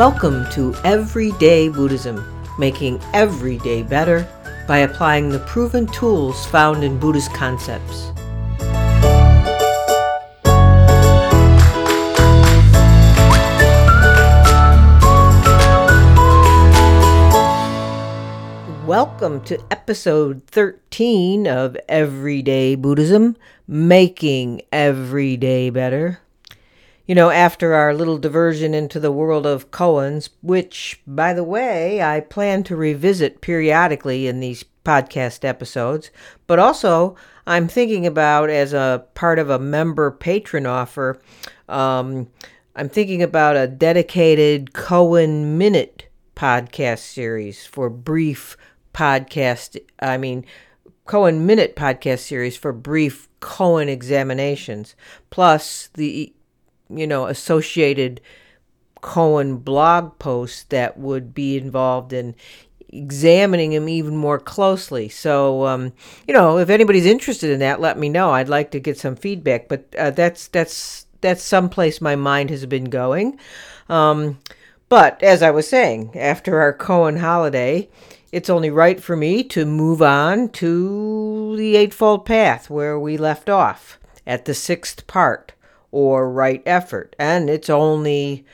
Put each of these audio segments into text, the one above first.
Welcome to Everyday Buddhism, making every day better by applying the proven tools found in Buddhist concepts. Welcome to episode 13 of Everyday Buddhism, making every day better. You know, after our little diversion into the world of koans, which, by the way, I plan to revisit periodically in these podcast episodes, but also I'm thinking about as a part of a member patron offer, um, I'm thinking about a dedicated Koan Minute podcast series for brief podcast, I mean, Koan Minute podcast series for brief koan examinations, plus the, you know, associated koan blog posts that would be involved in examining him even more closely. So, um, you know, if anybody's interested in that, let me know. I'd like to get some feedback. But uh, that's that's that's someplace my mind has been going. Um, but as I was saying, after our koan holiday, it's only right for me to move on to the Eightfold Path where we left off at the sixth part, or right effort. And it's only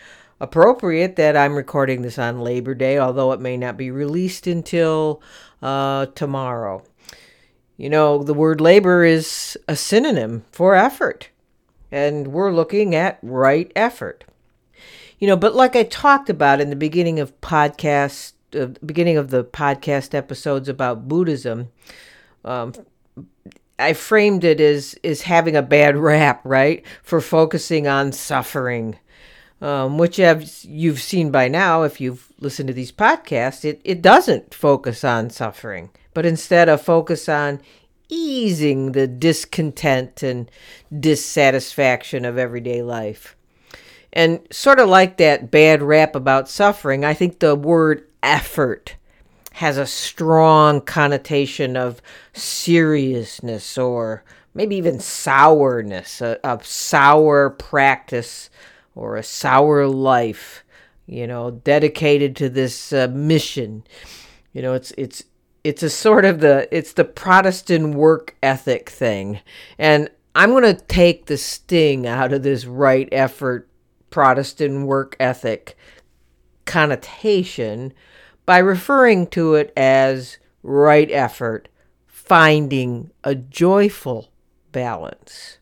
appropriate that I'm recording this on Labor Day, although it may not be released until uh, tomorrow. You know, the word labor is a synonym for effort, and we're looking at right effort. You know, but like I talked about in the beginning of podcast the beginning of the podcast episodes about Buddhism, um, I framed it as is having a bad rap, right, for focusing on suffering, um, which as you've seen by now, if you've listened to these podcasts, it, it doesn't focus on suffering, but instead of focus on easing the discontent and dissatisfaction of everyday life. And sort of like that bad rap about suffering, I think the word effort has a strong connotation of seriousness or maybe even sourness, a, a sour practice or a sour life, you know, dedicated to this uh, mission. You know, it's it's it's a sort of the it's the Protestant work ethic thing. And I'm going to take the sting out of this right effort Protestant work ethic connotation by referring to it as right effort, finding a joyful balance.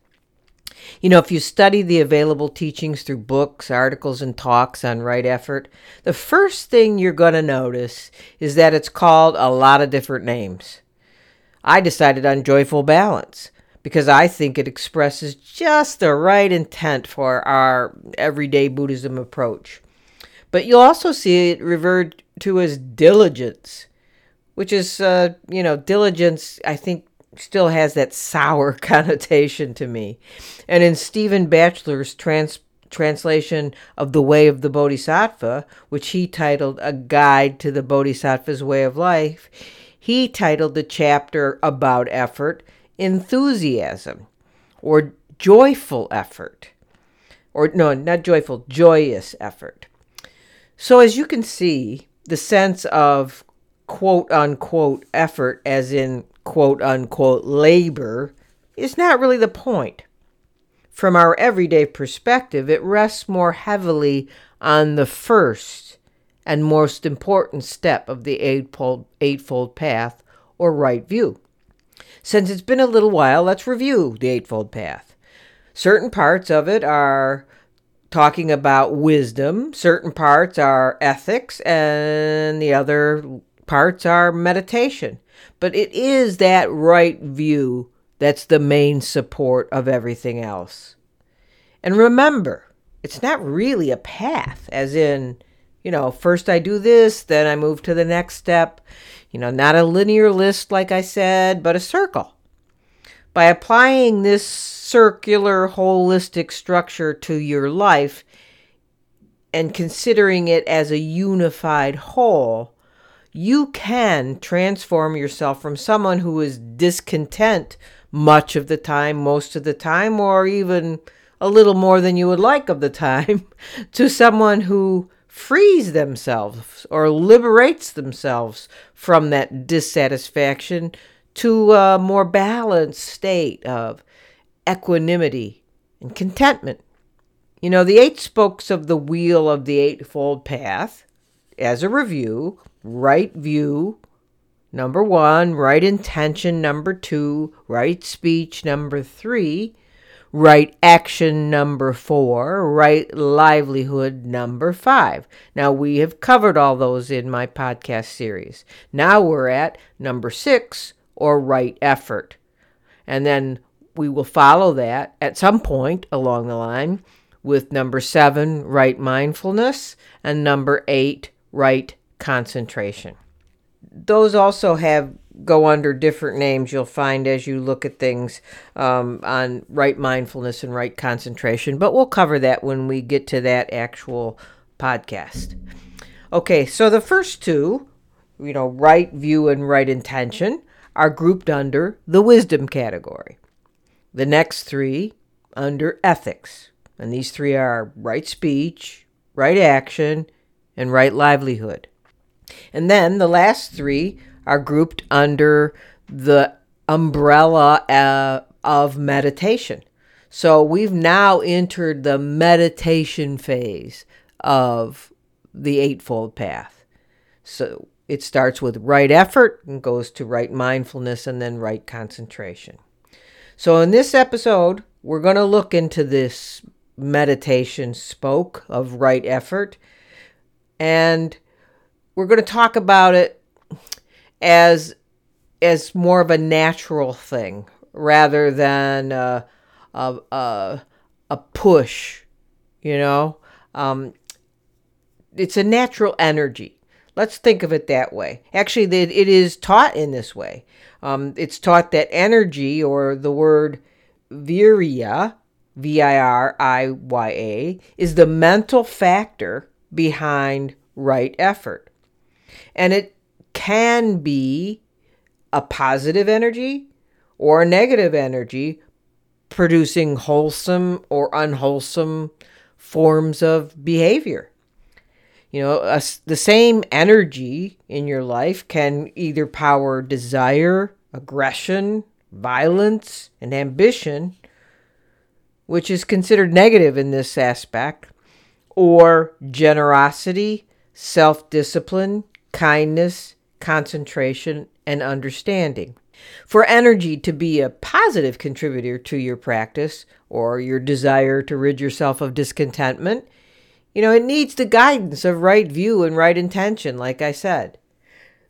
You know, if you study the available teachings through books, articles, and talks on right effort, the first thing you're going to notice is that it's called a lot of different names. I decided on joyful balance because I think it expresses just the right intent for our everyday Buddhism approach. But you'll also see it referred to as diligence, which is, uh, you know, diligence, I think, still has that sour connotation to me. And in Stephen Batchelor's trans- translation of The Way of the Bodhisattva, which he titled A Guide to the Bodhisattva's Way of Life, he titled the chapter about effort Enthusiasm or Joyful Effort. Or, no, not joyful, joyous effort. So, as you can see, the sense of quote unquote effort, as in quote unquote labor, is not really the point. From our everyday perspective, it rests more heavily on the first and most important step of the eightfold, eightfold path or right view. Since it's been a little while, let's review the Eightfold Path. Certain parts of it are talking about wisdom. Certain parts are ethics, and the other parts are meditation. But it is that right view that's the main support of everything else. And remember, it's not really a path, as in, you know, first I do this, then I move to the next step. You know, not a linear list, like I said, but a circle. By applying this circular, holistic structure to your life and considering it as a unified whole, you can transform yourself from someone who is discontent much of the time, most of the time, or even a little more than you would like of the time, to someone who frees themselves or liberates themselves from that dissatisfaction to a more balanced state of equanimity and contentment. You know, the eight spokes of the wheel of the Eightfold Path, as a review, right view, number one, right intention, number two, right speech, number three, right action, number four, right livelihood, number five. Now, we have covered all those in my podcast series. Now we're at number six, or right effort. And then we will follow that at some point along the line with number seven, right mindfulness, and number eight, right concentration. Those also have go under different names you'll find as you look at things um, on right mindfulness and right concentration, but we'll cover that when we get to that actual podcast. Okay, so the first two, you know, right view and right intention, are grouped under the wisdom category. The next three under ethics. And these three are right speech, right action, and right livelihood. And then the last three are grouped under the umbrella uh, of meditation. So we've now entered the meditation phase of the Eightfold Path. So it starts with right effort and goes to right mindfulness and then right concentration. So, in this episode, we're going to look into this meditation spoke of right effort and we're going to talk about it as as more of a natural thing rather than a, a, a, a push you know um, it's a natural energy let's think of it that way. Actually it is taught in this way. Um, it's taught that energy or the word virya v-i-r-i-y-a is the mental factor behind right effort. And it can be a positive energy or a negative energy producing wholesome or unwholesome forms of behavior. You know, a, the same energy in your life can either power desire, aggression, violence, and ambition, which is considered negative in this aspect, or generosity, self discipline, kindness, concentration, and understanding. For energy to be a positive contributor to your practice or your desire to rid yourself of discontentment, you know, it needs the guidance of right view and right intention, like I said.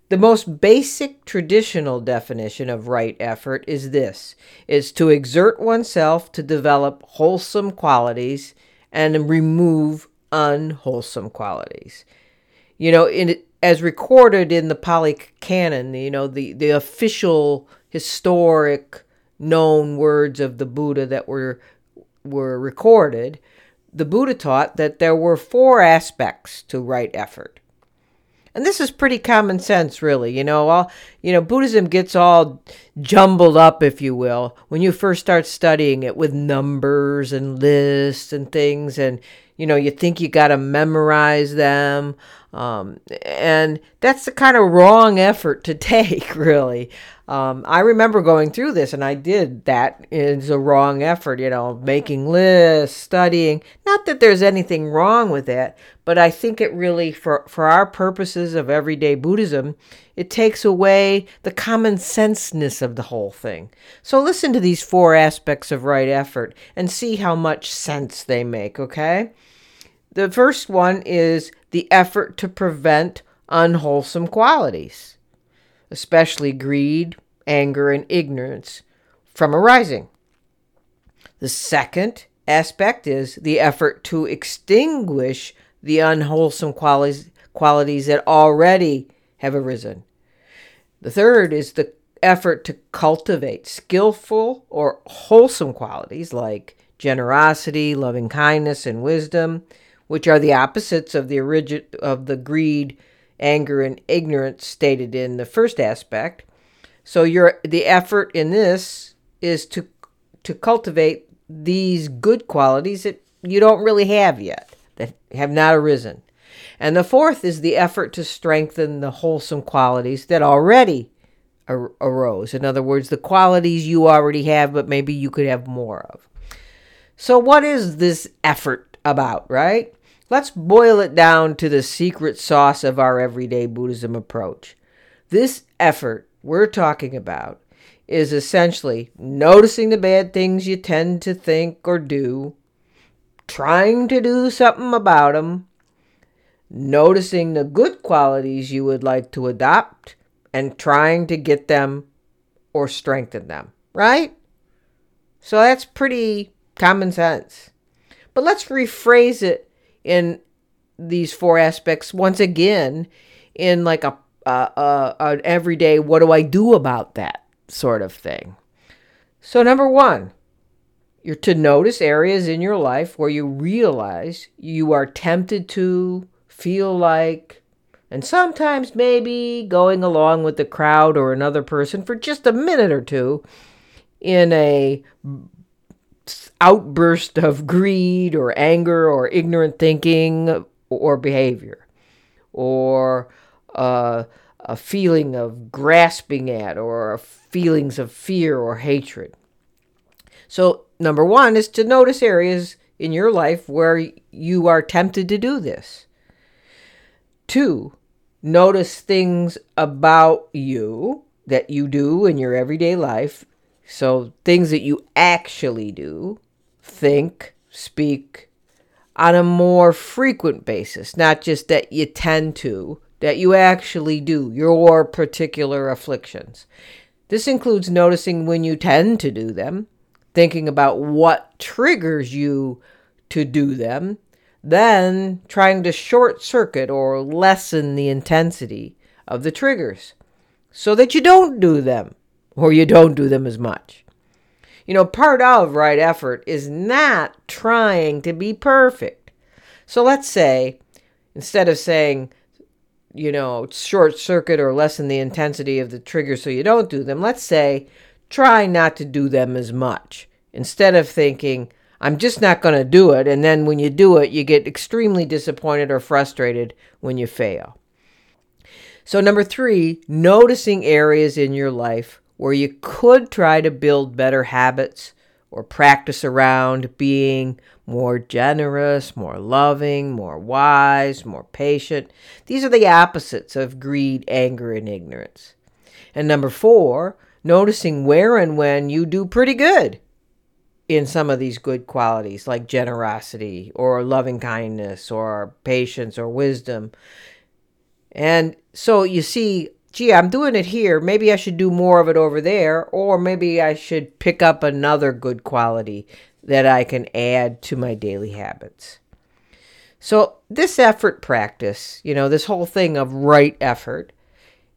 The most basic traditional definition of right effort is this is to exert oneself to develop wholesome qualities and remove unwholesome qualities. You know, in as recorded in the Pali Canon, you know, the, the official historic known words of the Buddha that were were recorded, the Buddha taught that there were four aspects to right effort. And this is pretty common sense, really. You know, all you know, Buddhism gets all jumbled up, if you will, when you first start studying it with numbers and lists and things, and you know, you think you got to memorize them. Um, and that's the kind of wrong effort to take, really. Um, I remember going through this, and I did that is a wrong effort, you know, making lists, studying. Not that there's anything wrong with that, but I think it really, for, for our purposes of everyday Buddhism, it takes away the common senseness of the whole thing. So listen to these four aspects of right effort and see how much sense they make, okay? The first one is the effort to prevent unwholesome qualities, especially greed, anger, and ignorance, from arising. The second aspect is the effort to extinguish the unwholesome qualities, qualities that already have arisen. The third is the effort to cultivate skillful or wholesome qualities like generosity, loving kindness, and wisdom which are the opposites of the origin of the greed, anger, and ignorance stated in the first aspect. So your the effort in this is to to cultivate these good qualities that you don't really have yet, that have not arisen. And the fourth is the effort to strengthen the wholesome qualities that already ar- arose. In other words, the qualities you already have, but maybe you could have more of. So, what is this effort about, right? Let's boil it down to the secret sauce of our everyday Buddhism approach. This effort we're talking about is essentially noticing the bad things you tend to think or do, trying to do something about them, noticing the good qualities you would like to adopt, and trying to get them or strengthen them, right? So that's pretty common sense. But let's rephrase it in these four aspects once again in like a an everyday what do I do about that sort of thing. So number 1, you're to notice areas in your life where you realize you are tempted to feel like and sometimes maybe going along with the crowd or another person for just a minute or two in a outburst of greed or anger or ignorant thinking or behavior or uh, a feeling of grasping at or feelings of fear or hatred. So, number one is to notice areas in your life where you are tempted to do this. Two, notice things about you that you do in your everyday life so, things that you actually do, think, speak on a more frequent basis, not just that you tend to, that you actually do, your particular afflictions. This includes noticing when you tend to do them, thinking about what triggers you to do them, then trying to short circuit or lessen the intensity of the triggers so that you don't do them or you don't do them as much. You know, part of right effort is not trying to be perfect. So let's say, instead of saying, you know, short circuit or lessen the intensity of the trigger so you don't do them, let's say, try not to do them as much. Instead of thinking, I'm just not going to do it, and then when you do it, you get extremely disappointed or frustrated when you fail. So, number three, noticing areas in your life where you could try to build better habits or practice around being more generous, more loving, more wise, more patient. These are the opposites of greed, anger, and ignorance. And number four, noticing where and when you do pretty good in some of these good qualities like generosity or loving kindness or patience or wisdom. And so you see, gee, I'm doing it here. Maybe I should do more of it over there. Or maybe I should pick up another good quality that I can add to my daily habits. So, this effort practice, you know, this whole thing of right effort,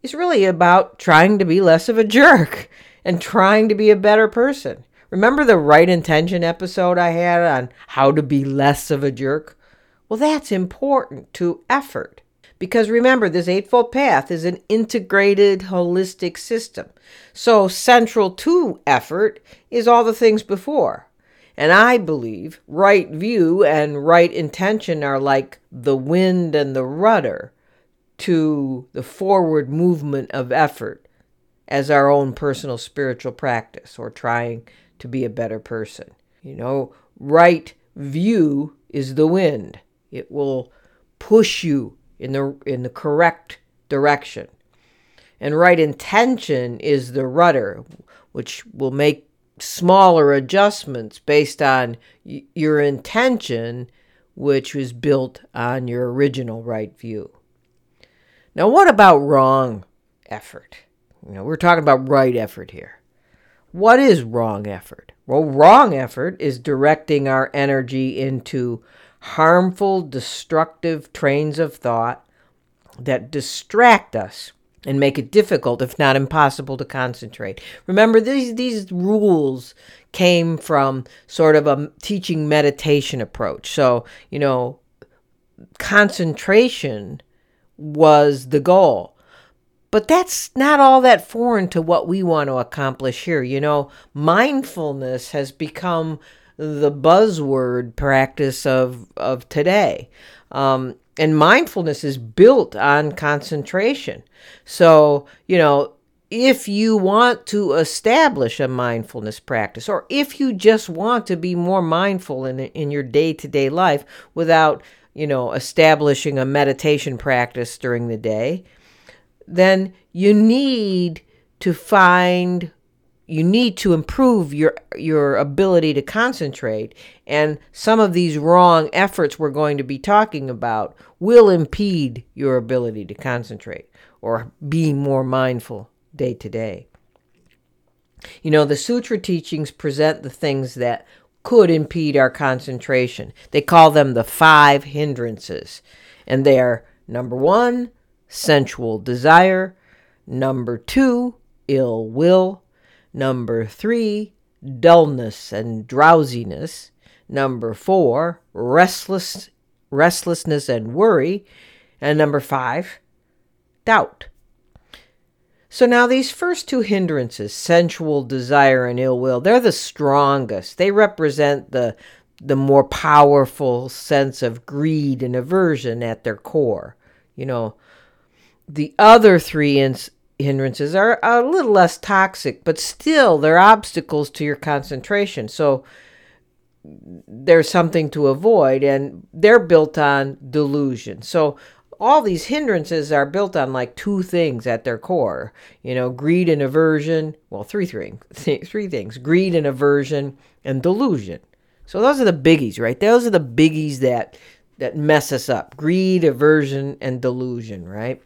is really about trying to be less of a jerk and trying to be a better person. Remember the right intention episode I had on how to be less of a jerk? Well, that's important to effort. Because remember, this Eightfold Path is an integrated, holistic system. So, central to effort is all the things before. And I believe right view and right intention are like the wind and the rudder to the forward movement of effort as our own personal spiritual practice or trying to be a better person. You know, right view is the wind, it will push you in the in the correct direction. And right intention is the rudder, which will make smaller adjustments based on y- your intention, which was built on your original right view. Now, what about wrong effort? You know, we're talking about right effort here. What is wrong effort? Well, wrong effort is directing our energy into harmful, destructive trains of thought that distract us and make it difficult, if not impossible, to concentrate. Remember, these, these rules came from sort of a teaching meditation approach. So, you know, concentration was the goal. But that's not all that foreign to what we want to accomplish here. You know, mindfulness has become the buzzword practice of of today. Um, And mindfulness is built on concentration. So, you know, if you want to establish a mindfulness practice, or if you just want to be more mindful in, in your day to day life without, you know, establishing a meditation practice during the day, then you need to find you need to improve your your ability to concentrate. And some of these wrong efforts we're going to be talking about will impede your ability to concentrate or be more mindful day to day. You know the sutra teachings present the things that could impede our concentration. They call them the five hindrances and they are number 1 sensual desire number 2 ill will Number three, dullness and drowsiness. Number four, restless, restlessness and worry. And number five, doubt. So now these first two hindrances, sensual desire and ill will, they're the strongest. They represent the the more powerful sense of greed and aversion at their core. You know, the other three ins- hindrances are a little less toxic, but still they're obstacles to your concentration. So there's something to avoid, and they're built on delusion. So all these hindrances are built on like two things at their core you know greed and aversion well three things three things greed and aversion and delusion so those are the biggies right those are the biggies that that mess us up greed aversion and delusion right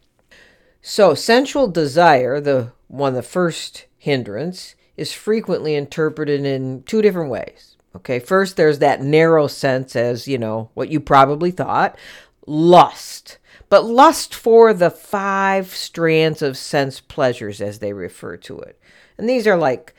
so, sensual desire, the one, the first hindrance, is frequently interpreted in two different ways. Okay, first, there's that narrow sense as, you know, what you probably thought lust. But lust for the five strands of sense pleasures, as they refer to it. And these are like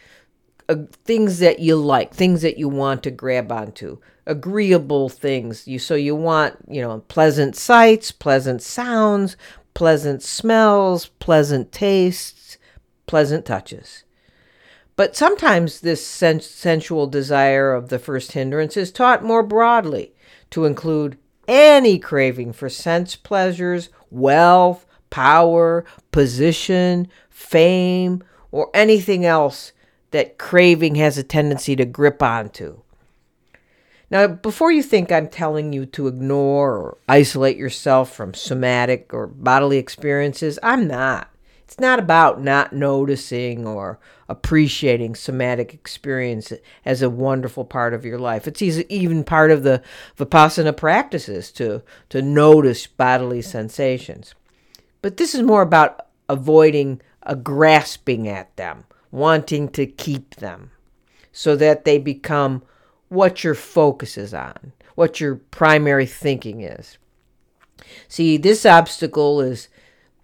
uh, things that you like, things that you want to grab onto, agreeable things. You so you want, you know, pleasant sights, pleasant sounds, pleasant smells, pleasant tastes, pleasant touches. But sometimes this sens- sensual desire of the first hindrance is taught more broadly to include any craving for sense pleasures, wealth, power, position, fame, or anything else that craving has a tendency to grip onto. Now, before you think I'm telling you to ignore or isolate yourself from somatic or bodily experiences, I'm not. It's not about not noticing or appreciating somatic experience as a wonderful part of your life. It's even part of the Vipassana practices to, to notice bodily sensations. But this is more about avoiding a grasping at them, wanting to keep them, so that they become what your focus is on, what your primary thinking is. See, this obstacle is,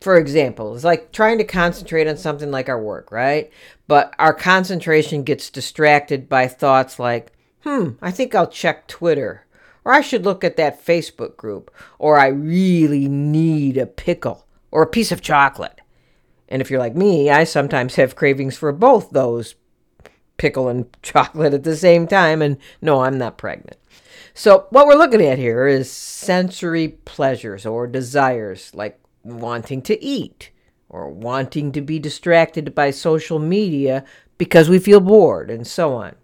for example, is like trying to concentrate on something like our work, right? But our concentration gets distracted by thoughts like, hmm, I think I'll check Twitter, or I should look at that Facebook group, or I really need a pickle or a piece of chocolate. And if you're like me, I sometimes have cravings for both those pickle and chocolate at the same time. And no, I'm not pregnant. So, what we're looking at here is sensory pleasures or desires like wanting to eat or wanting to be distracted by social media because we feel bored and so on.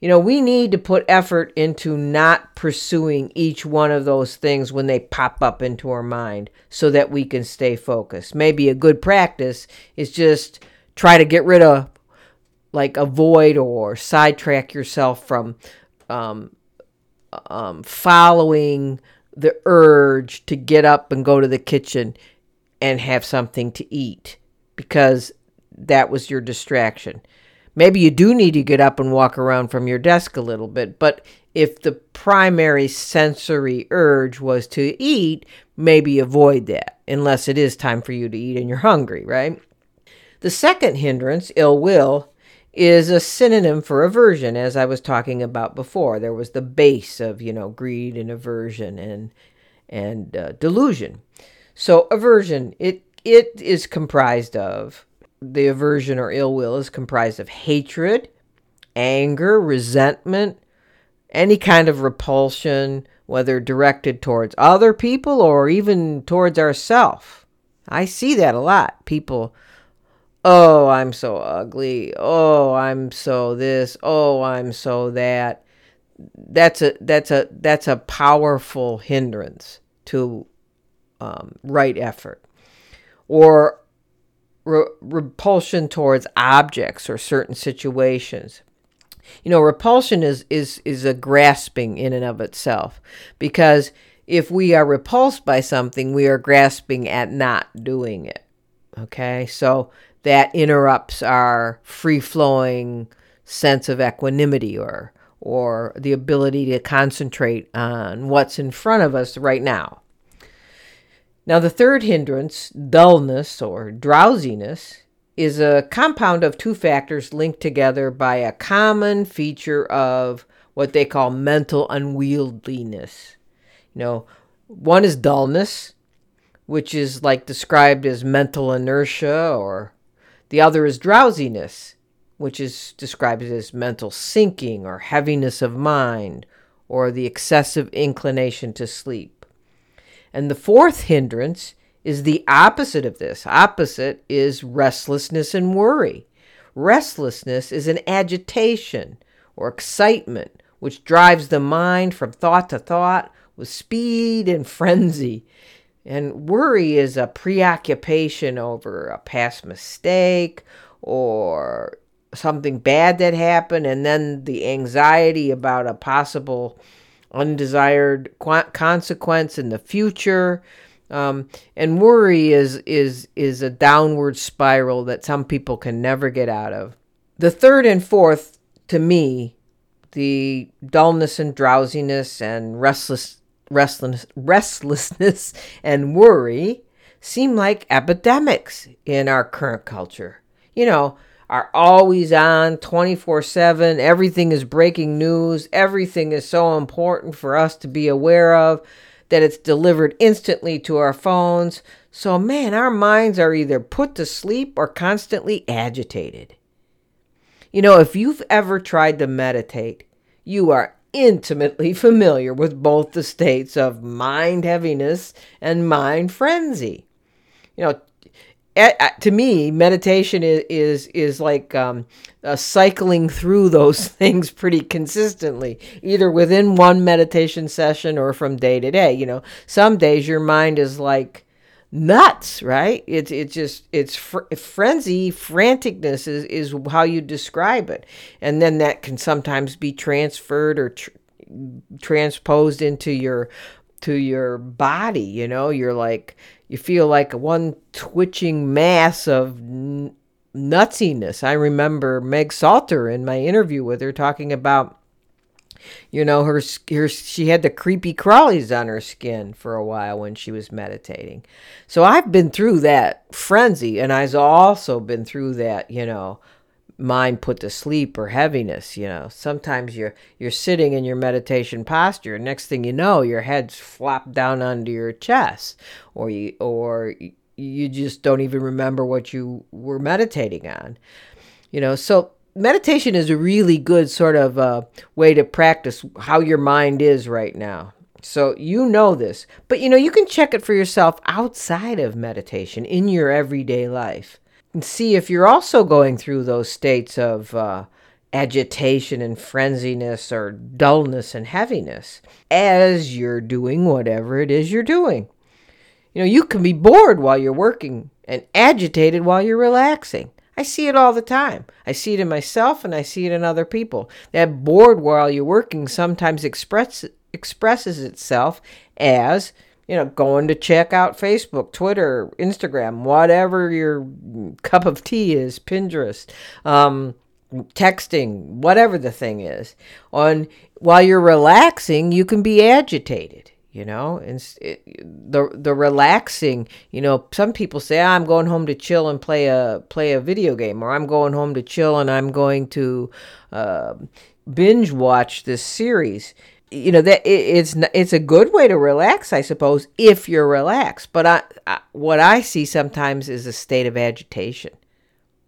You know, we need to put effort into not pursuing each one of those things when they pop up into our mind so that we can stay focused. Maybe a good practice is just try to get rid of like avoid or sidetrack yourself from um, um, following the urge to get up and go to the kitchen and have something to eat because that was your distraction. Maybe you do need to get up and walk around from your desk a little bit, but if the primary sensory urge was to eat, maybe avoid that unless it is time for you to eat and you're hungry, right? The second hindrance, ill will, is a synonym for aversion, as I was talking about before. There was the base of, you know, greed and aversion and and uh, delusion. So aversion, it it is comprised of the aversion or ill will is comprised of hatred, anger, resentment, any kind of repulsion, whether directed towards other people or even towards ourselves. I see that a lot. People, oh, I'm so ugly. Oh, I'm so this. Oh, I'm so that. That's a that's a that's a powerful hindrance to um, right effort, or re- repulsion towards objects or certain situations you know repulsion is is is a grasping in and of itself because if we are repulsed by something we are grasping at not doing it okay so that interrupts our free flowing sense of equanimity or or the ability to concentrate on what's in front of us right now now the third hindrance dullness or drowsiness is a compound of two factors linked together by a common feature of what they call mental unwieldiness. You know, one is dullness, which is like described as mental inertia, or the other is drowsiness, which is described as mental sinking or heaviness of mind, or the excessive inclination to sleep. And the fourth hindrance is the opposite of this. Opposite is restlessness and worry. Restlessness is an agitation or excitement which drives the mind from thought to thought with speed and frenzy. And worry is a preoccupation over a past mistake or something bad that happened, and then the anxiety about a possible undesired consequence in the future. Um, and worry is is is a downward spiral that some people can never get out of. The third and fourth, to me, the dullness and drowsiness and restless restlessness restlessness and worry seem like epidemics in our current culture. You know, are always on 24 7. Everything is breaking news. Everything is so important for us to be aware of that it's delivered instantly to our phones. So, man, our minds are either put to sleep or constantly agitated. You know, if you've ever tried to meditate, you are intimately familiar with both the states of mind heaviness and mind frenzy. You know, to me, meditation is is, is like um, uh, cycling through those things pretty consistently, either within one meditation session or from day to day. You know, some days your mind is like nuts, right? It's it's just it's fr- frenzy, franticness is is how you describe it, and then that can sometimes be transferred or tr- transposed into your to your body. You know, you're like you feel like one twitching mass of n- nutsiness. I remember Meg Salter in my interview with her talking about, you know, her, her she had the creepy crawlies on her skin for a while when she was meditating. So I've been through that frenzy, and I've also been through that, you know, mind put to sleep or heaviness you know sometimes you're you're sitting in your meditation posture and next thing you know your head's flopped down onto your chest or you or you just don't even remember what you were meditating on you know so meditation is a really good sort of uh, way to practice how your mind is right now so you know this but you know you can check it for yourself outside of meditation in your everyday life and see if you're also going through those states of uh, agitation and frenziness or dullness and heaviness as you're doing whatever it is you're doing. You know, you can be bored while you're working and agitated while you're relaxing. I see it all the time. I see it in myself and I see it in other people. That bored while you're working sometimes express, expresses itself as you know, going to check out Facebook, Twitter, Instagram, whatever your cup of tea is, Pinterest, um, texting, whatever the thing is. On while you're relaxing, you can be agitated. You know, and it, the the relaxing. You know, some people say ah, I'm going home to chill and play a play a video game, or I'm going home to chill and I'm going to uh, binge watch this series you know that it, it's it's a good way to relax, I suppose, if you're relaxed. But I, I, what I see sometimes is a state of agitation.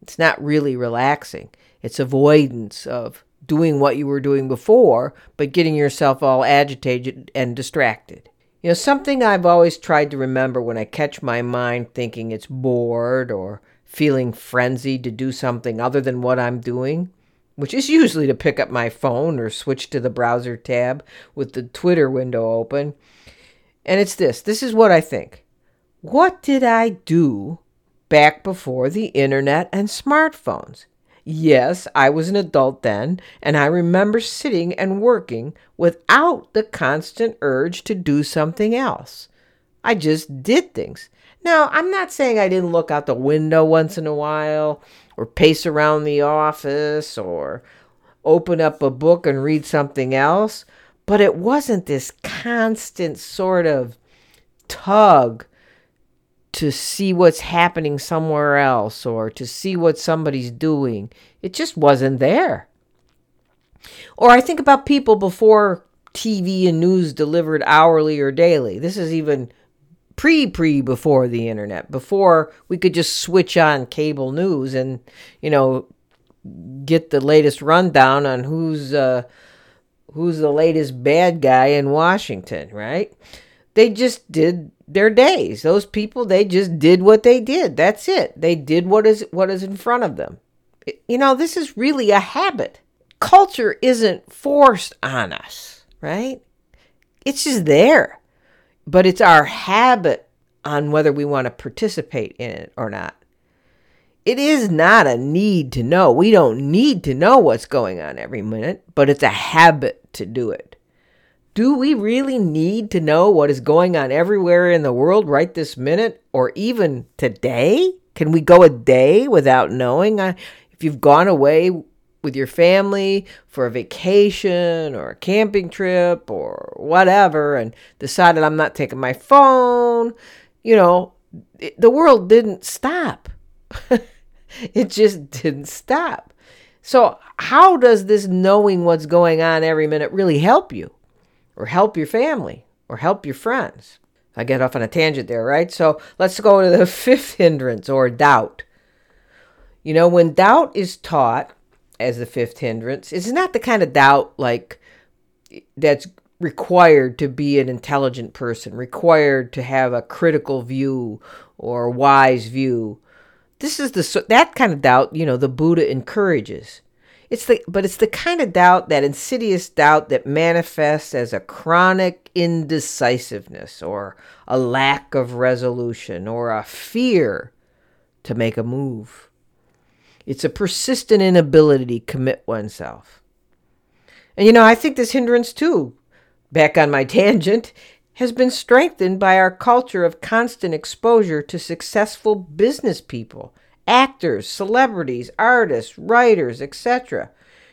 It's not really relaxing. It's avoidance of doing what you were doing before, but getting yourself all agitated and distracted. You know, something I've always tried to remember when I catch my mind thinking it's bored or feeling frenzied to do something other than what I'm doing, which is usually to pick up my phone or switch to the browser tab with the Twitter window open. And it's this this is what I think. What did I do back before the internet and smartphones? Yes, I was an adult then, and I remember sitting and working without the constant urge to do something else. I just did things. Now, I'm not saying I didn't look out the window once in a while, or pace around the office, or open up a book and read something else, but it wasn't this constant sort of tug to see what's happening somewhere else or to see what somebody's doing. It just wasn't there. Or I think about people before TV and news delivered hourly or daily. This is even pre pre before the internet, before we could just switch on cable news and, you know, get the latest rundown on who's uh, who's the latest bad guy in Washington, right? They just did their days. Those people, they just did what they did. That's it. They did what is what is in front of them. You know, this is really a habit. Culture isn't forced on us, right? It's just there. But it's our habit on whether we want to participate in it or not. It is not a need to know. We don't need to know what's going on every minute, but it's a habit to do it. Do we really need to know what is going on everywhere in the world right this minute or even today? Can we go a day without knowing? If you've gone away with your family for a vacation or a camping trip or whatever and decided I'm not taking my phone, you know, the world didn't stop. it just didn't stop. So, how does this knowing what's going on every minute really help you? Or help your family or help your friends. I get off on a tangent there, right? So let's go to the fifth hindrance or doubt. You know, when doubt is taught as the fifth hindrance, it's not the kind of doubt like that's required to be an intelligent person, required to have a critical view or wise view. This is the that kind of doubt, you know, the Buddha encourages. It's the but it's the kind of doubt, that insidious doubt that manifests as a chronic indecisiveness or a lack of resolution or a fear to make a move. It's a persistent inability to commit oneself. And you know, I think this hindrance too, back on my tangent, has been strengthened by our culture of constant exposure to successful business people actors, celebrities, artists, writers, etc.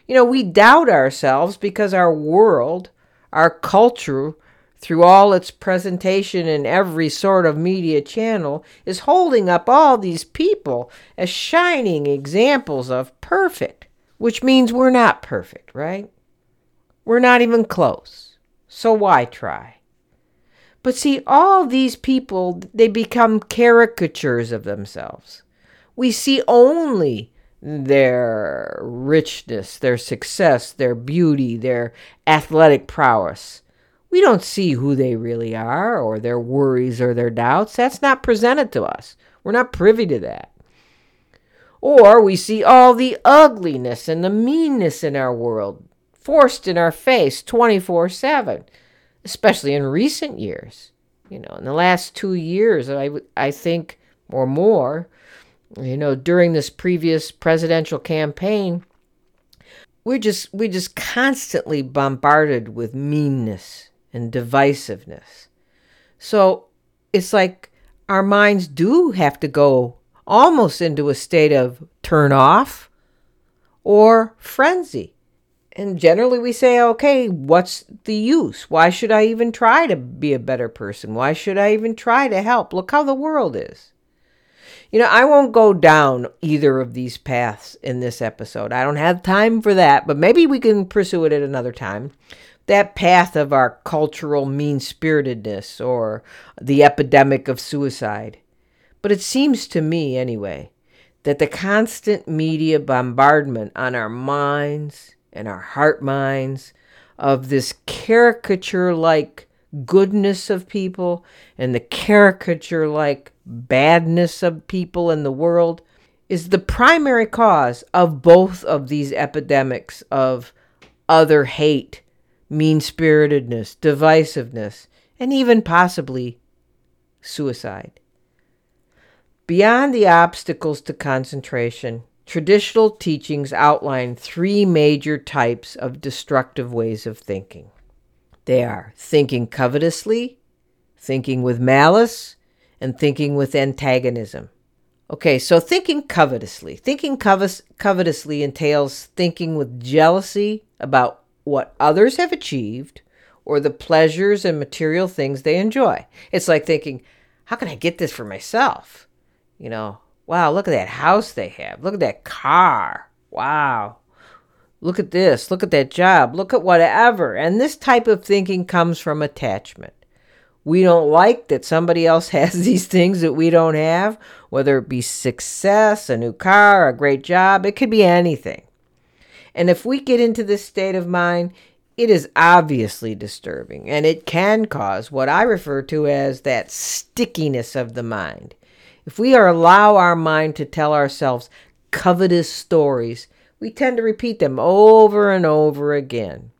You know, we doubt ourselves because our world, our culture, through all its presentation in every sort of media channel, is holding up all these people as shining examples of perfect, which means we're not perfect, right? We're not even close. So why try? But see, all these people, they become caricatures of themselves we see only their richness, their success, their beauty, their athletic prowess. We don't see who they really are or their worries or their doubts. That's not presented to us. We're not privy to that. Or we see all the ugliness and the meanness in our world forced in our face 24 7, especially in recent years. You know, in the last two years, I, I think, or more, you know, during this previous presidential campaign, we're just we just constantly bombarded with meanness and divisiveness. So it's like our minds do have to go almost into a state of turn off or frenzy. And generally we say, okay, what's the use? Why should I even try to be a better person? Why should I even try to help? Look how the world is. You know, I won't go down either of these paths in this episode. I don't have time for that, but maybe we can pursue it at another time. That path of our cultural mean spiritedness or the epidemic of suicide. But it seems to me, anyway, that the constant media bombardment on our minds and our heart minds of this caricature like goodness of people and the caricature like badness of people in the world is the primary cause of both of these epidemics of other hate, mean spiritedness, divisiveness, and even possibly suicide. Beyond the obstacles to concentration, traditional teachings outline three major types of destructive ways of thinking. They are thinking covetously, thinking with malice, and thinking with antagonism. Okay, so thinking covetously. Thinking covet- covetously entails thinking with jealousy about what others have achieved or the pleasures and material things they enjoy. It's like thinking, how can I get this for myself? You know, wow, look at that house they have. Look at that car. Wow. Look at this. Look at that job. Look at whatever. And this type of thinking comes from attachment. We don't like that somebody else has these things that we don't have, whether it be success, a new car, a great job, it could be anything. And if we get into this state of mind, it is obviously disturbing and it can cause what I refer to as that stickiness of the mind. If we allow our mind to tell ourselves covetous stories, we tend to repeat them over and over again.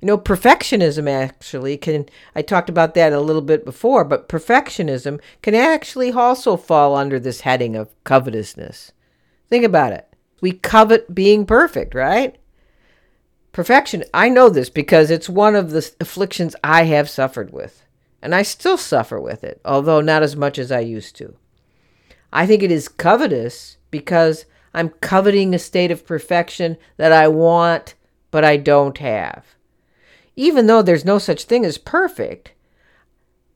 You know, perfectionism actually can, I talked about that a little bit before, but perfectionism can actually also fall under this heading of covetousness. Think about it. We covet being perfect, right? Perfection, I know this because it's one of the afflictions I have suffered with, and I still suffer with it, although not as much as I used to. I think it is covetous because I'm coveting a state of perfection that I want, but I don't have. Even though there's no such thing as perfect,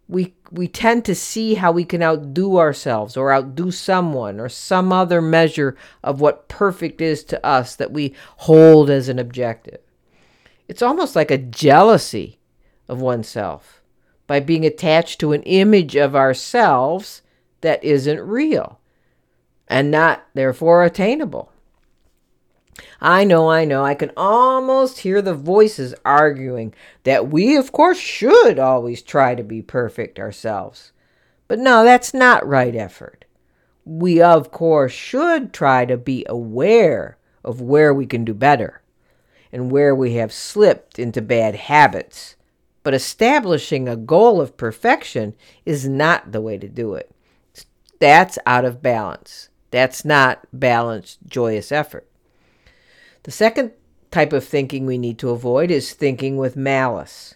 we we tend to see how we can outdo ourselves or outdo someone or some other measure of what perfect is to us that we hold as an objective. It's almost like a jealousy of oneself by being attached to an image of ourselves that isn't real and not therefore attainable. I know, I know, I can almost hear the voices arguing that we, of course, should always try to be perfect ourselves. But no, that's not right effort. We, of course, should try to be aware of where we can do better and where we have slipped into bad habits. But establishing a goal of perfection is not the way to do it. That's out of balance. That's not balanced, joyous effort. The second type of thinking we need to avoid is thinking with malice.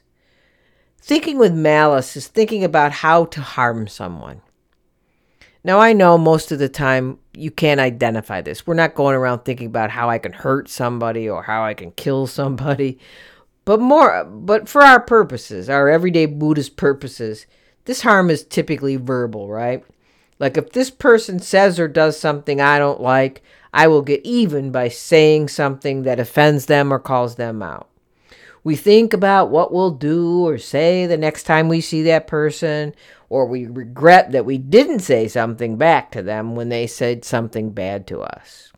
Thinking with malice is thinking about how to harm someone. Now, I know most of the time you can't identify this. We're not going around thinking about how I can hurt somebody or how I can kill somebody. But more but for our purposes, our everyday Buddhist purposes, this harm is typically verbal, right? Like if this person says or does something I don't like, I will get even by saying something that offends them or calls them out. We think about what we'll do or say the next time we see that person, or we regret that we didn't say something back to them when they said something bad to us.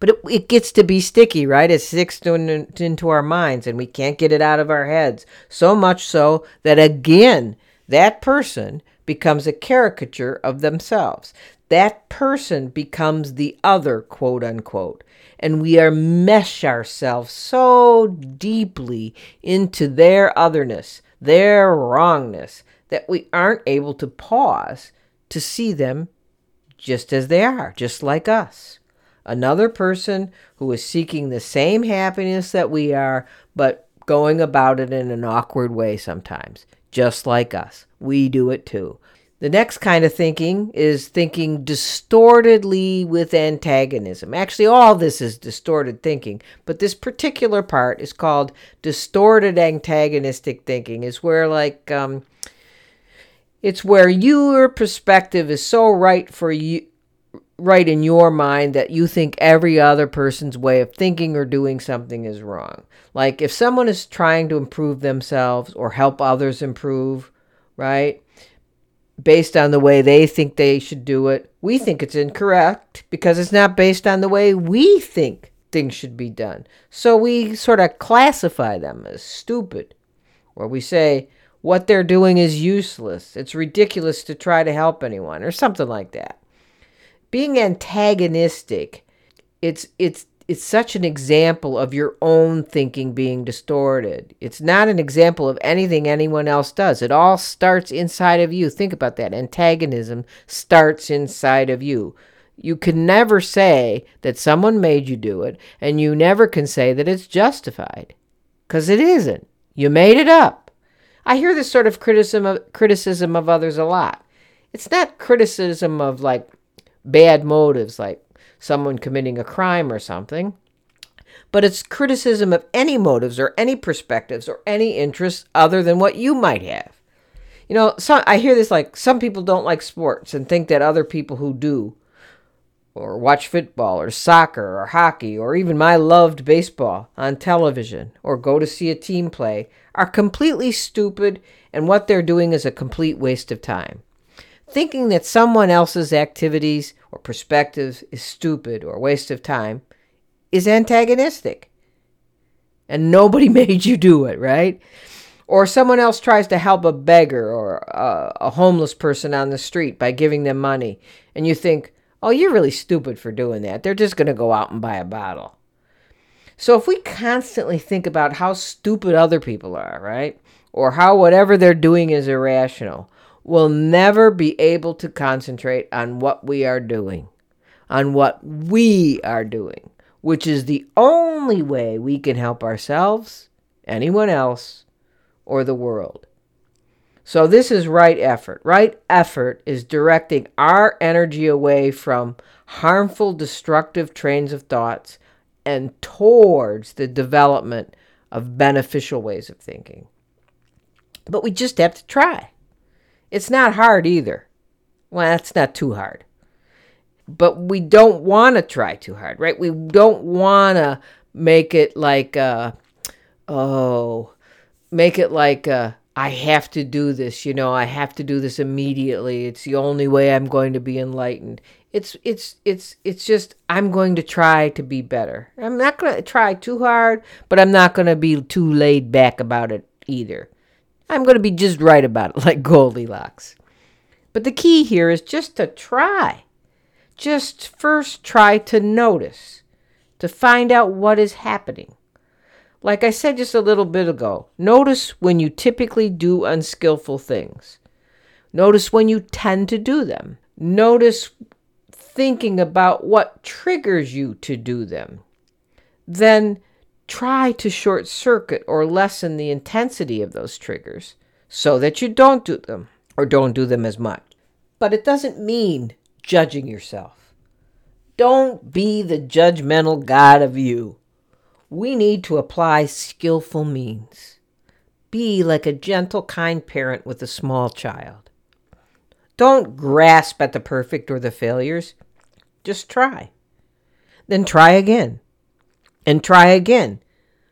But it, it gets to be sticky, right? It sticks into our minds and we can't get it out of our heads. So much so that again, that person becomes a caricature of themselves. That person becomes the other, quote unquote and we are mesh ourselves so deeply into their otherness, their wrongness, that we aren't able to pause to see them just as they are, just like us. Another person who is seeking the same happiness that we are, but going about it in an awkward way sometimes, just like us. We do it too. The next kind of thinking is thinking distortedly with antagonism. Actually, all this is distorted thinking, but this particular part is called distorted antagonistic thinking. Is where like um, it's where your perspective is so right for you, right in your mind that you think every other person's way of thinking or doing something is wrong. Like if someone is trying to improve themselves or help others improve, right? Based on the way they think they should do it. We think it's incorrect because it's not based on the way we think things should be done. So we sort of classify them as stupid, or we say what they're doing is useless. It's ridiculous to try to help anyone, or something like that. Being antagonistic, it's it's it's such an example of your own thinking being distorted. It's not an example of anything anyone else does. It all starts inside of you. Think about that. Antagonism starts inside of you. You can never say that someone made you do it, and you never can say that it's justified because it isn't. You made it up. I hear this sort of criticism of, criticism of others a lot. It's not criticism of like bad motives, like someone committing a crime or something, but it's criticism of any motives or any perspectives or any interests other than what you might have. You know, I hear this like some people don't like sports and think that other people who do, or watch football or soccer or hockey or even my loved baseball on television or go to see a team play, are completely stupid and what they're doing is a complete waste of time. Thinking that someone else's activities or perspectives is stupid or a waste of time is antagonistic. And nobody made you do it, right? Or someone else tries to help a beggar or a, a, homeless person on the street by giving them money. And you think, oh, you're really stupid for doing that. They're just going to go out and buy a bottle. So if we constantly think about how stupid other people are, right? Or how whatever they're doing is irrational, will never be able to concentrate on what we are doing, on what we are doing, which is the only way we can help ourselves, anyone else, or the world. So, this is right effort. Right effort is directing our energy away from harmful, destructive trains of thoughts and towards the development of beneficial ways of thinking. But we just have to try. It's not hard either. Well, it's not too hard. But we don't want to try too hard, right? We don't want to make it like, uh, oh, make it like, uh, I have to do this, you know, I have to do this immediately. It's the only way I'm going to be enlightened. It's it's it's it's just I'm going to try to be better. I'm not going to try too hard, but I'm not going to be too laid back about it either. I'm going to be just right about it, like Goldilocks. But the key here is just to try. Just first try to notice, to find out what is happening. Like I said just a little bit ago, notice when you typically do unskillful things. Notice when you tend to do them. Notice thinking about what triggers you to do them. Then try to short circuit or lessen the intensity of those triggers so that you don't do them or don't do them as much. But it doesn't mean judging yourself. Don't be the judgmental God of you. We need to apply skillful means. Be like a gentle, kind parent with a small child. Don't grasp at the perfect or the failures. Just try. Then try again and try again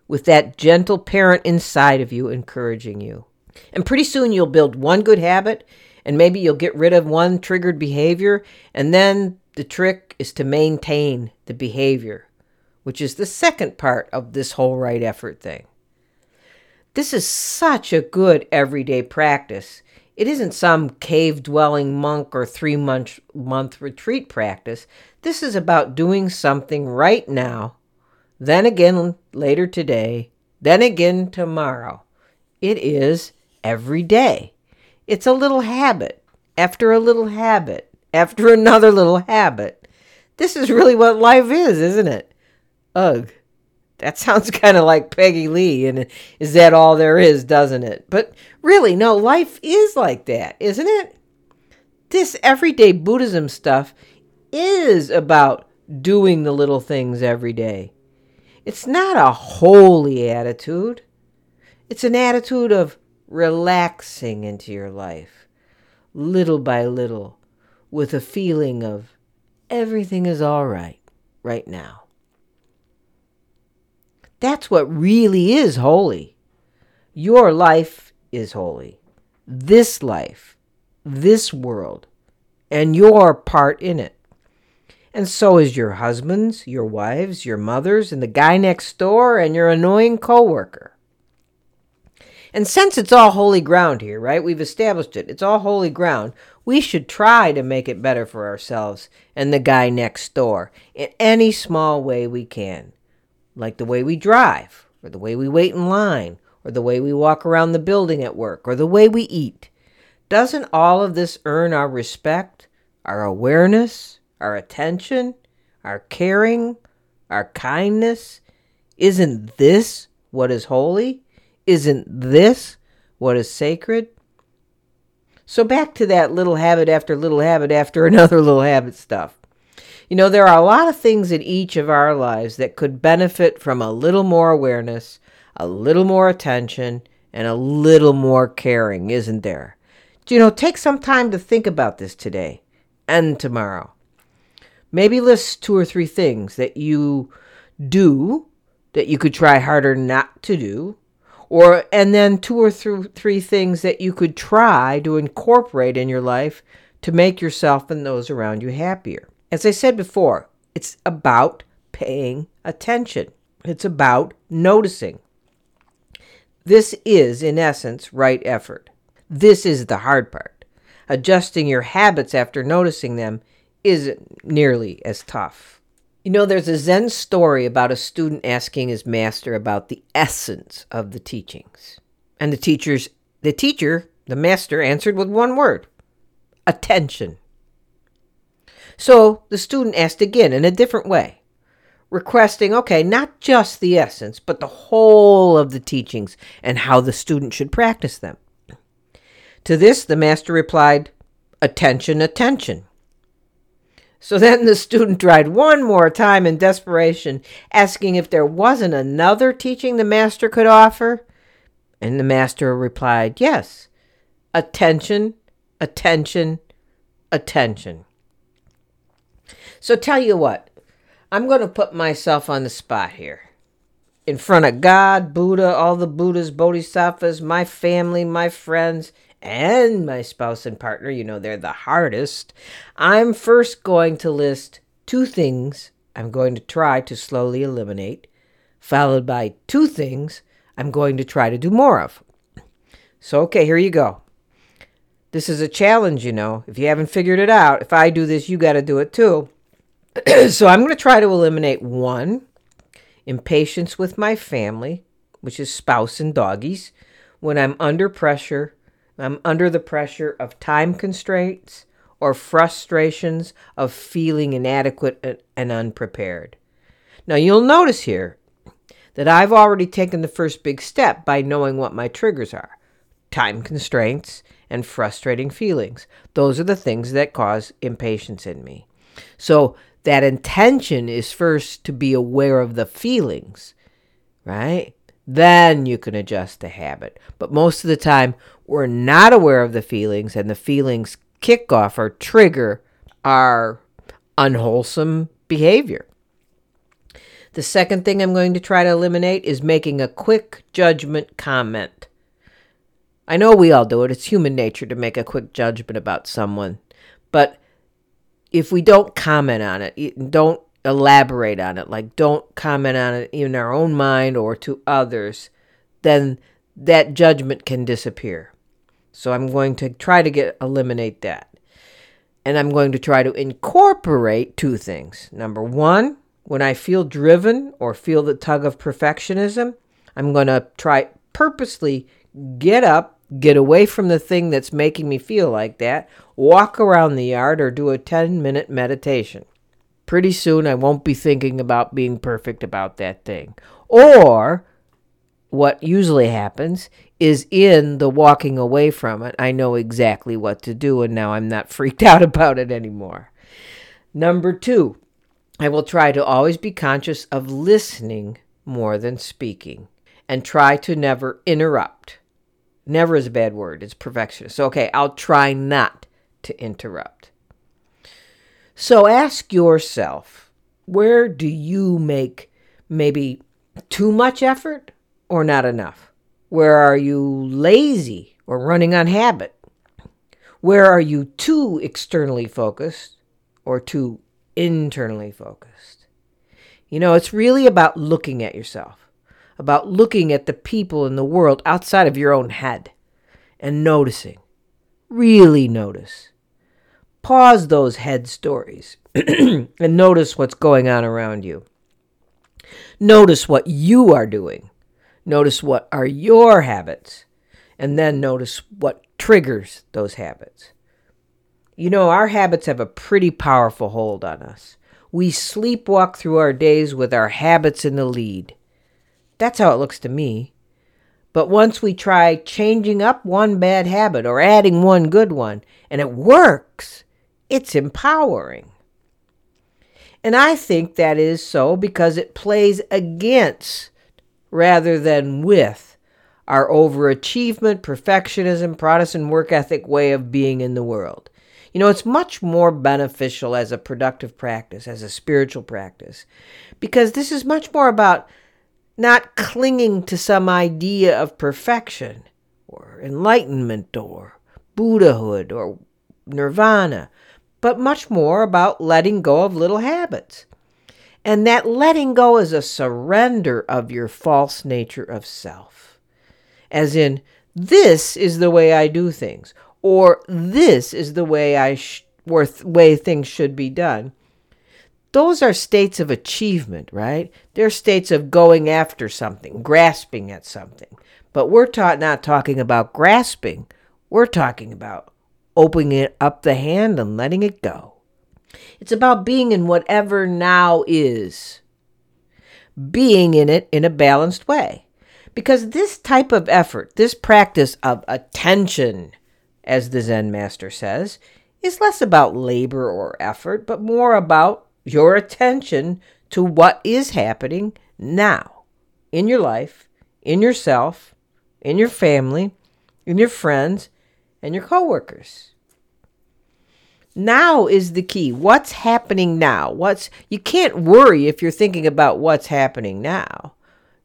with that gentle parent inside of you encouraging you. And pretty soon you'll build one good habit and maybe you'll get rid of one triggered behavior. And then the trick is to maintain the behavior, which is the second part of this whole right effort thing. This is such a good everyday practice. It isn't some cave dwelling monk or three month, month retreat practice. This is about doing something right now then again later today, then again tomorrow. It is every day. It's a little habit after a little habit after another little habit. This is really what life is, isn't it? Ugh. That sounds kind of like Peggy Lee, and is that all there is, doesn't it? But really, no, life is like that, isn't it? This everyday Buddhism stuff is about doing the little things every day. It's not a holy attitude. It's an attitude of relaxing into your life, little by little, with a feeling of everything is all right right now. That's what really is holy. Your life is holy. This life, this world, and your part in it. And so is your husbands, your wives, your mothers, and the guy next door, and your annoying coworker. And since it's all holy ground here, right? We've established it. It's all holy ground. We should try to make it better for ourselves and the guy next door in any small way we can. Like the way we drive, or the way we wait in line, or the way we walk around the building at work, or the way we eat. Doesn't all of this earn our respect, our awareness, our attention, our caring, our kindness? Isn't this what is holy? Isn't this what is sacred? So back to that little habit after little habit after another little habit stuff. You know, there are a lot of things in each of our lives that could benefit from a little more awareness, a little more attention, and a little more caring, isn't there? You know, take some time to think about this today and tomorrow. Maybe list two or three things that you do that you could try harder not to do, or and then two or th- three things that you could try to incorporate in your life to make yourself and those around you happier. As I said before, it's about paying attention. It's about noticing. This is, in essence, right effort. This is the hard part. Adjusting your habits after noticing them isn't nearly as tough. You know, there's a Zen story about a student asking his master about the essence of the teachings. And the teacher's the teacher, the master answered with one word. Attention. So the student asked again in a different way requesting, okay, not just the essence, but the whole of the teachings and how the student should practice them. To this, the master replied, Attention, attention. So then the student tried one more time in desperation, asking if there wasn't another teaching the master could offer. And the master replied, Yes. Attention, attention, attention. So tell you what, I'm going to put myself on the spot here. In front of God, Buddha, all the Buddhas, Bodhisattvas, my family, my friends, and my spouse and partner, you know, they're the hardest. I'm first going to list two things I'm going to try to slowly eliminate, followed by two things I'm going to try to do more of. So, okay, here you go. This is a challenge, you know. If you haven't figured it out, if I do this, you got to do it too. so I'm going to try to eliminate one impatience with my family, which is spouse and doggies, when I'm under pressure. I'm under the pressure of time constraints or frustrations of feeling inadequate and unprepared. Now, you'll notice here that I've already taken the first big step by knowing what my triggers are time constraints and frustrating feelings. Those are the things that cause impatience in me. So, that intention is first to be aware of the feelings, right? Then you can adjust the habit. But most of the time, we're not aware of the feelings, and the feelings kick off or trigger our unwholesome behavior. The second thing I'm going to try to eliminate is making a quick judgment comment. I know we all do it, it's human nature to make a quick judgment about someone, but if we don't comment on it, don't elaborate on it, like don't comment on it in our own mind or to others, then that judgment can disappear. So I'm going to try to get eliminate that. And I'm going to try to incorporate two things. Number 1, when I feel driven or feel the tug of perfectionism, I'm going to try purposely get up get away from the thing that's making me feel like that, walk around the yard, or do a 10 minute meditation. Pretty soon, I won't be thinking about being perfect about that thing. Or, what usually happens is in the walking away from it, I know exactly what to do, and now I'm not freaked out about it anymore. Number two, I will try to always be conscious of listening more than speaking and try to never interrupt. Never is a bad word. It's perfectionist. So, okay, I'll try not to interrupt. So ask yourself where do you make maybe too much effort or not enough? Where are you lazy or running on habit? Where are you too externally focused or too internally focused. You know, it's really about looking at yourself, about looking at the people in the world outside of your own head and noticing. Really notice. Pause those head stories and notice what's going on around you. Notice what you are doing. Notice what are your habits. And then notice what triggers those habits. You know, our habits have a pretty powerful hold on us. We sleepwalk through our days with our habits in the lead. That's how it looks to me. But once we try changing up one bad habit or adding one good one, and it works, it's empowering. And I think that is so because it plays against rather than with our overachievement, perfectionism, Protestant work ethic way of being in the world. You know, it's much more beneficial as a productive practice, as a spiritual practice, because this is much more about not clinging to some idea of perfection or enlightenment or Buddhahood or nirvana, but much more about letting go of little habits. And that letting go is a surrender of your false nature of self. As in, this is the way I do things, or this is the way I sh- or th- way things should be done those are states of achievement, right? They're states of going after something, grasping at something. But we're ta- not talking about grasping. We're talking about opening it up the hand and letting it go. It's about being in whatever now is, being in it in a balanced way. Because this type of effort, this practice of attention, as the Zen master says, is less about labor or effort, but more about your attention to what is happening now in your life, in yourself, in your family, in your friends, and your coworkers. Now is the key. What's happening now? What's you can't worry if you're thinking about what's happening now.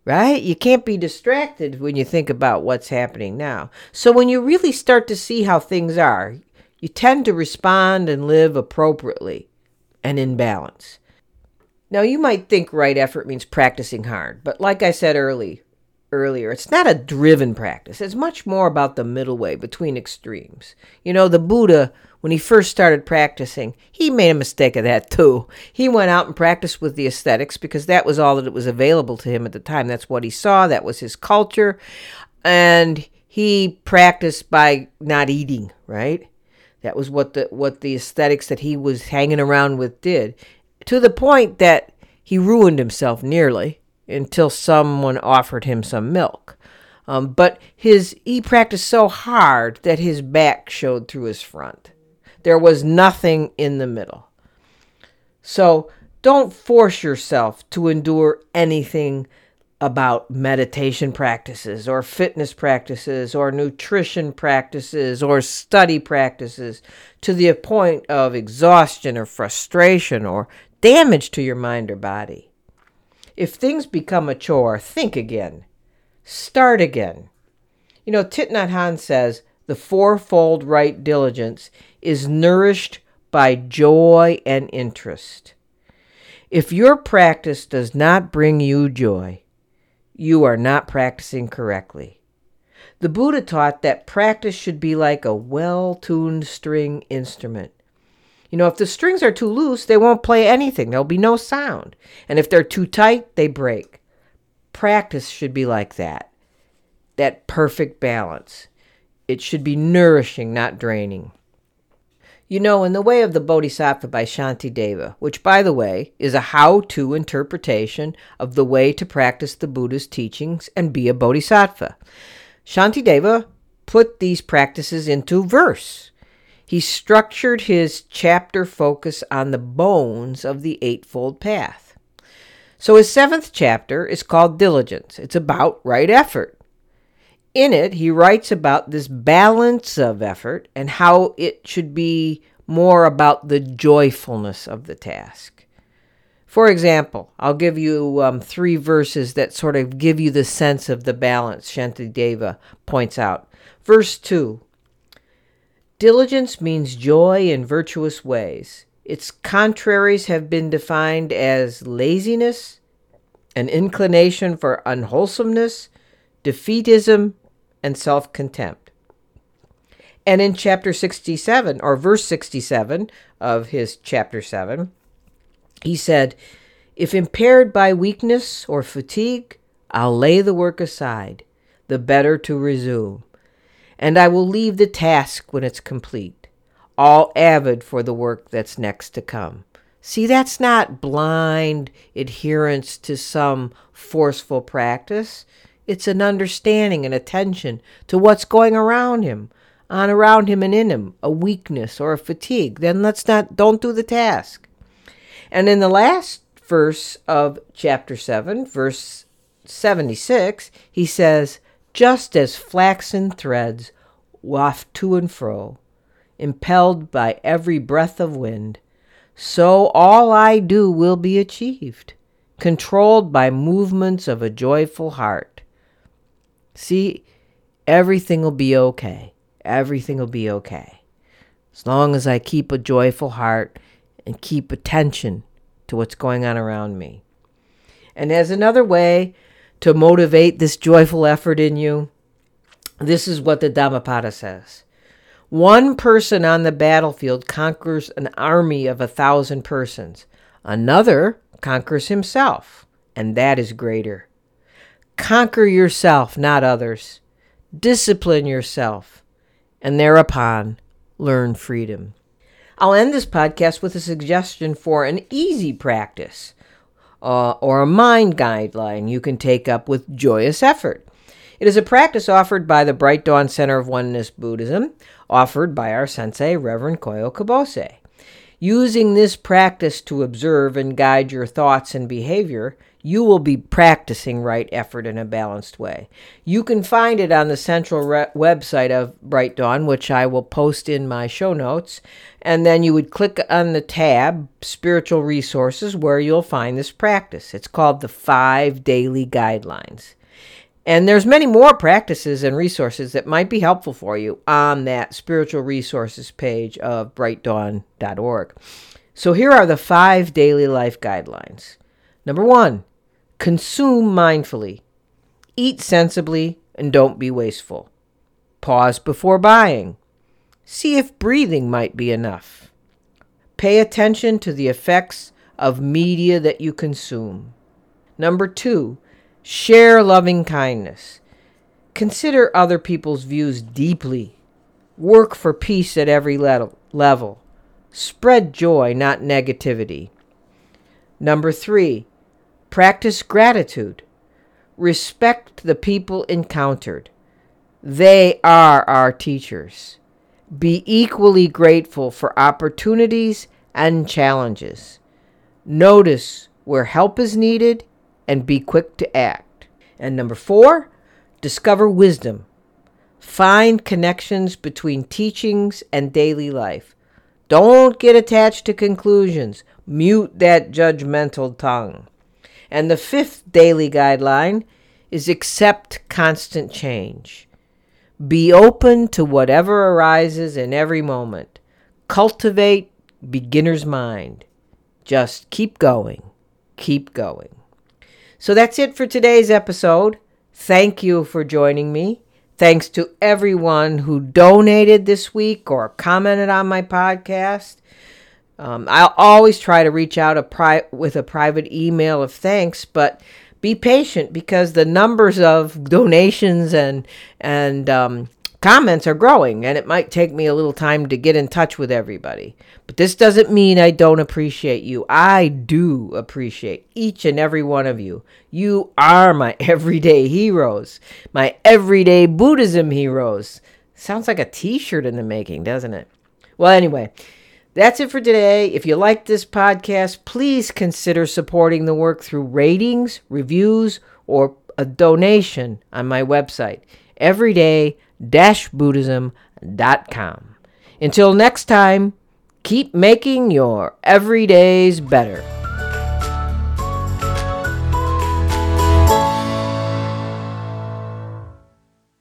Right? You can't be distracted when you think about what's happening now. So when you really start to see how things are, you tend to respond and live appropriately and in balance. Now, you might think right effort means practicing hard, but like I said early, earlier, it's not a driven practice. It's much more about the middle way between extremes. You know, the Buddha, when he first started practicing, he made a mistake of that too. He went out and practiced with the ascetics because that was all that was available to him at the time. That's what he saw, that was his culture. And he practiced by not eating, right? That was what the what the ascetics that he was hanging around with did, to the point that he ruined himself nearly until someone offered him some milk. Um, but his he practiced so hard that his back showed through his front. There was nothing in the middle. So don't force yourself to endure anything about meditation practices or fitness practices or nutrition practices or study practices to the point of exhaustion or frustration or damage to your mind or body. If things become a chore, think again. Start again. You know, Thich says the fourfold right diligence is nourished by joy and interest. If your practice does not bring you joy, you are not practicing correctly. The Buddha taught that practice should be like a well tuned string instrument. You know, if the strings are too loose, they won't play anything. There'll be no sound. And if they're too tight, they break. Practice should be like that that perfect balance. It should be nourishing, not draining. You know, in the way of the Bodhisattva by Shantideva, which, by the way, is a how to interpretation of the way to practice the Buddha's teachings and be a Bodhisattva. Shantideva put these practices into verse. He structured his chapter focus on the bones of the Eightfold Path. So his seventh chapter is called Diligence. It's about right effort. In it, he writes about this balance of effort and how it should be more about the joyfulness of the task. For example, I'll give you um, three verses that sort of give you the sense of the balance Shantideva points out. Verse 2 Diligence means joy in virtuous ways. Its contraries have been defined as laziness, an inclination for unwholesomeness, defeatism, and self contempt. And in chapter 67, or verse 67 of his chapter 7, he said, If impaired by weakness or fatigue, I'll lay the work aside, the better to resume. And I will leave the task when it's complete, all avid for the work that's next to come. See, that's not blind adherence to some forceful practice. It's an understanding and attention to what's going around him, on around him and in him, a weakness or a fatigue. Then let's not, don't do the task. And in the last verse of chapter 7, verse 76, he says, Just as flaxen threads waft to and fro, impelled by every breath of wind, so all I do will be achieved, controlled by movements of a joyful heart. See, everything will be okay. Everything will be okay. As long as I keep a joyful heart and keep attention to what's going on around me. And as another way to motivate this joyful effort in you, this is what the Dhammapada says. One person on the battlefield conquers an army of a thousand persons. Another conquers himself, and that is greater. Conquer yourself, not others. Discipline yourself, and thereupon learn freedom. I'll end this podcast with a suggestion for an easy practice uh, or a mind guideline you can take up with joyous effort. It is a practice offered by the Bright Dawn Center of Oneness Buddhism, offered by our sensei, Reverend Koyo Kubose. Using this practice to observe and guide your thoughts and behavior, you will be practicing right effort in a balanced way. You can find it on the central re- website of Bright Dawn, which I will post in my show notes. And then you would click on the tab Spiritual Resources, where you'll find this practice. It's called the Five Daily Guidelines. And there's many more practices and resources that might be helpful for you on that spiritual resources page of brightdawn.org. So here are the five daily life guidelines. Number one, consume mindfully. Eat sensibly and don't be wasteful. Pause before buying. See if breathing might be enough. Pay attention to the effects of media that you consume. Number two, Share loving kindness. Consider other people's views deeply. Work for peace at every level. Spread joy, not negativity. Number three, practice gratitude. Respect the people encountered. They are our teachers. Be equally grateful for opportunities and challenges. Notice where help is needed and be quick to act. And number four, discover wisdom. Find connections between teachings and daily life. Don't get attached to conclusions. Mute that judgmental tongue. And the fifth daily guideline is accept constant change. Be open to whatever arises in every moment. Cultivate beginner's mind. Just keep going. Keep going. So that's it for today's episode. Thank you for joining me. Thanks to everyone who donated this week or commented on my podcast. Um, I'll always try to reach out a pri- with a private email of thanks, but be patient because the numbers of donations and and um, comments are growing, and it might take me a little time to get in touch with everybody. But this doesn't mean I don't appreciate you. I do appreciate each and every one of you. You are my everyday heroes, my everyday Buddhism heroes. Sounds like a t shirt in the making, doesn't it? Well, anyway. That's it for today. If you like this podcast, please consider supporting the work through ratings, reviews, or a donation on my website, everyday buddhism.com. Until next time, keep making your everydays better.